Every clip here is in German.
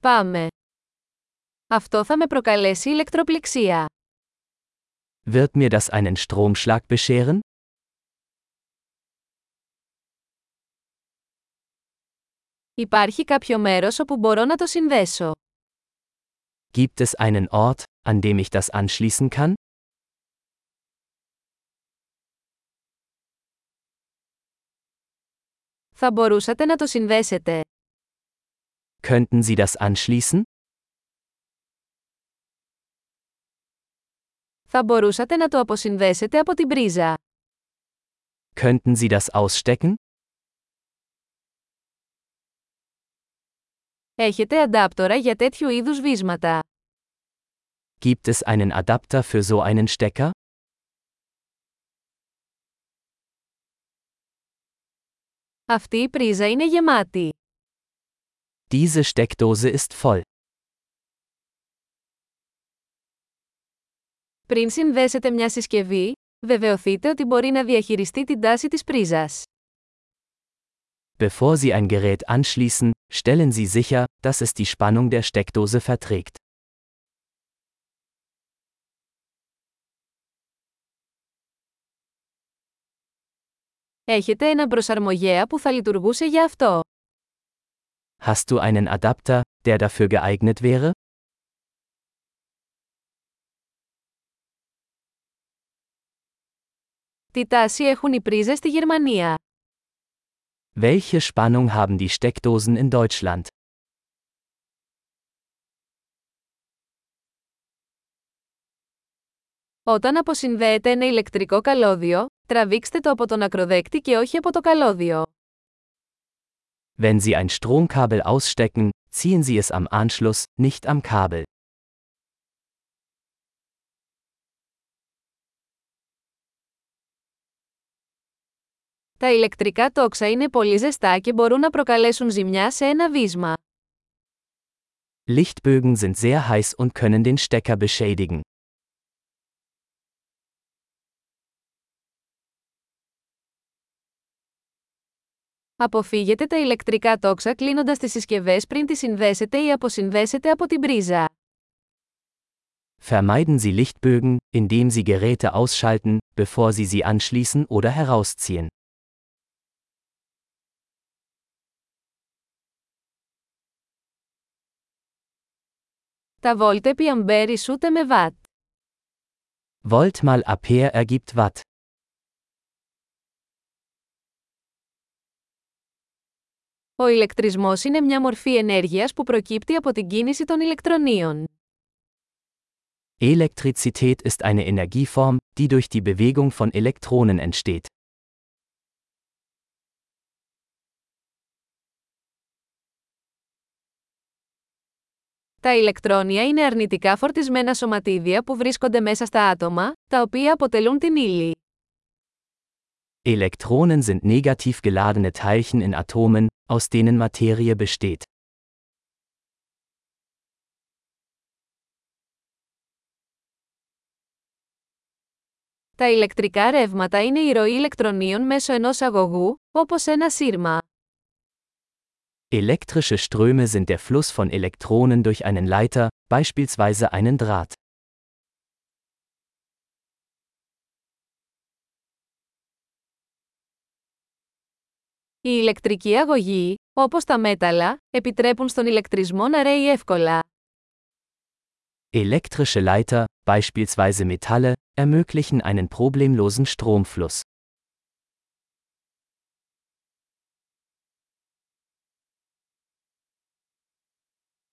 Πάμε. Αυτό θα με προκαλέσει ηλεκτροπληξία. Wird mir das einen Stromschlag bescheren? Υπάρχει κάποιο μέρος όπου μπορώ να το συνδέσω. Gibt es einen Ort, an dem ich das anschließen kann? Θα μπορούσατε να το συνδέσετε. Könnten Sie das anschließen? Θα μπορούσατε να το αποσυνδέσετε από την πρίζα. Könnten Sie das ausstecken? Έχετε αντάπτορα για τέτοιου είδους βίσματα. Gibt es einen Adapter für so einen Stecker? Αυτή η πρίζα είναι γεμάτη. Diese Steckdose ist voll. Πριν συνδέσετε μια συσκευή, βεβαιωθείτε ότι μπορεί να διαχειριστεί την τάση της πρίζας. Bevor Sie ein Gerät anschließen, stellen Sie sicher, dass es die Spannung der Steckdose verträgt. Έχετε έναν προσαρμογέα που θα λειτουργούσε για αυτό. Hast du einen Adapter, der dafür geeignet wäre? Τι τάση έχουν οι πρίζες στη Γερμανία. Welche Spannung haben die Steckdosen in Deutschland? Όταν αποσυνδέετε ένα ηλεκτρικό καλώδιο, τραβήξτε το από τον ακροδέκτη και όχι από το καλώδιο. Wenn Sie ein Stromkabel ausstecken, ziehen Sie es am Anschluss, nicht am Kabel. Τα ηλεκτρικά τόξα είναι πολύ ζεστά και μπορούν να προκαλέσουν ζημιά σε ένα βίσμα. Lichtbögen sind sehr heiß und können den Stecker beschädigen. Αποφύγετε τα ηλεκτρικά τόξα κλείνοντας τις συσκευές πριν τις συνδέσετε ή αποσυνδέσετε από την πρίζα. Vermeiden Sie Lichtbögen, indem Sie Geräte ausschalten, bevor Sie sie anschließen oder herausziehen. Τα βόλτ επί αμπέρ ισούται με βατ. Volt mal Ampere ergibt Watt. Ο ηλεκτρισμός είναι μια μορφή ενέργειας που προκύπτει από την κίνηση των ηλεκτρονίων. Elektrizität ist eine Energieform, die durch die Bewegung von Elektronen entsteht. Τα ηλεκτρόνια είναι αρνητικά φορτισμένα σωματίδια που βρίσκονται μέσα στα άτομα, τα οποία αποτελούν την ύλη. Elektronen sind negativ geladene Teilchen in Atomen, aus denen Materie besteht. Τα ηλεκτρικά ρεύματα είναι η ροή ηλεκτρονίων μέσω ενός αγωγού, όπως ένα σύρμα. Elektrische Ströme sind der Fluss von Elektronen durch einen Leiter, beispielsweise einen Draht. Οι ηλεκτρικοί αγωγοί, όπως τα μέταλλα, επιτρέπουν στον ηλεκτρισμό να ρέει εύκολα. Elektrische Leiter, beispielsweise Metalle, ermöglichen einen problemlosen Stromfluss.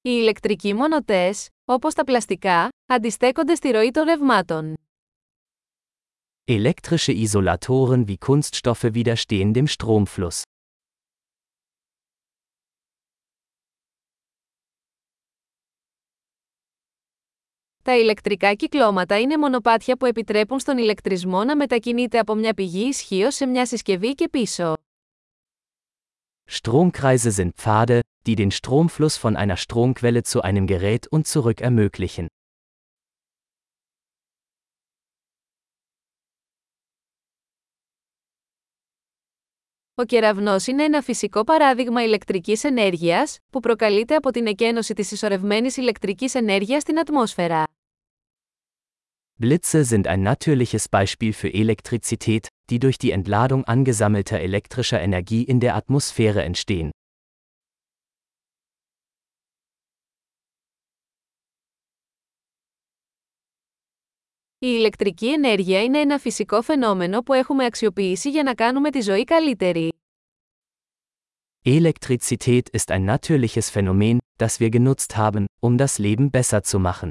Οι ηλεκτρικοί μονοτές, όπως τα πλαστικά, αντιστέκονται στη ροή των ρευμάτων. Elektrische Isolatoren wie Kunststoffe widerstehen dem Stromfluss. Τα ηλεκτρικά κυκλώματα είναι μονοπάτια που επιτρέπουν στον ηλεκτρισμό να μετακινείται από μια πηγή ισχύω σε μια συσκευή και πίσω. Stromkreise sind Pfade, die den Stromfluss von einer Stromquelle zu einem Gerät und zurück ermöglichen. Ο κεραυνός είναι ένα φυσικό παράδειγμα ηλεκτρικής ενέργειας, που προκαλείται από την εκένωση της ισορρευμένης ηλεκτρικής ενέργειας στην ατμόσφαιρα. Blitze sind ein natürliches Beispiel für Elektrizität, die durch die Entladung angesammelter elektrischer Energie in der Atmosphäre entstehen. Η ηλεκτρική ενέργεια είναι ένα φυσικό φαινόμενο που έχουμε αξιοποιήσει για να κάνουμε τη ζωή καλύτερη. Elektrizität ist ein natürliches Phänomen, das wir genutzt haben, um das Leben besser zu machen.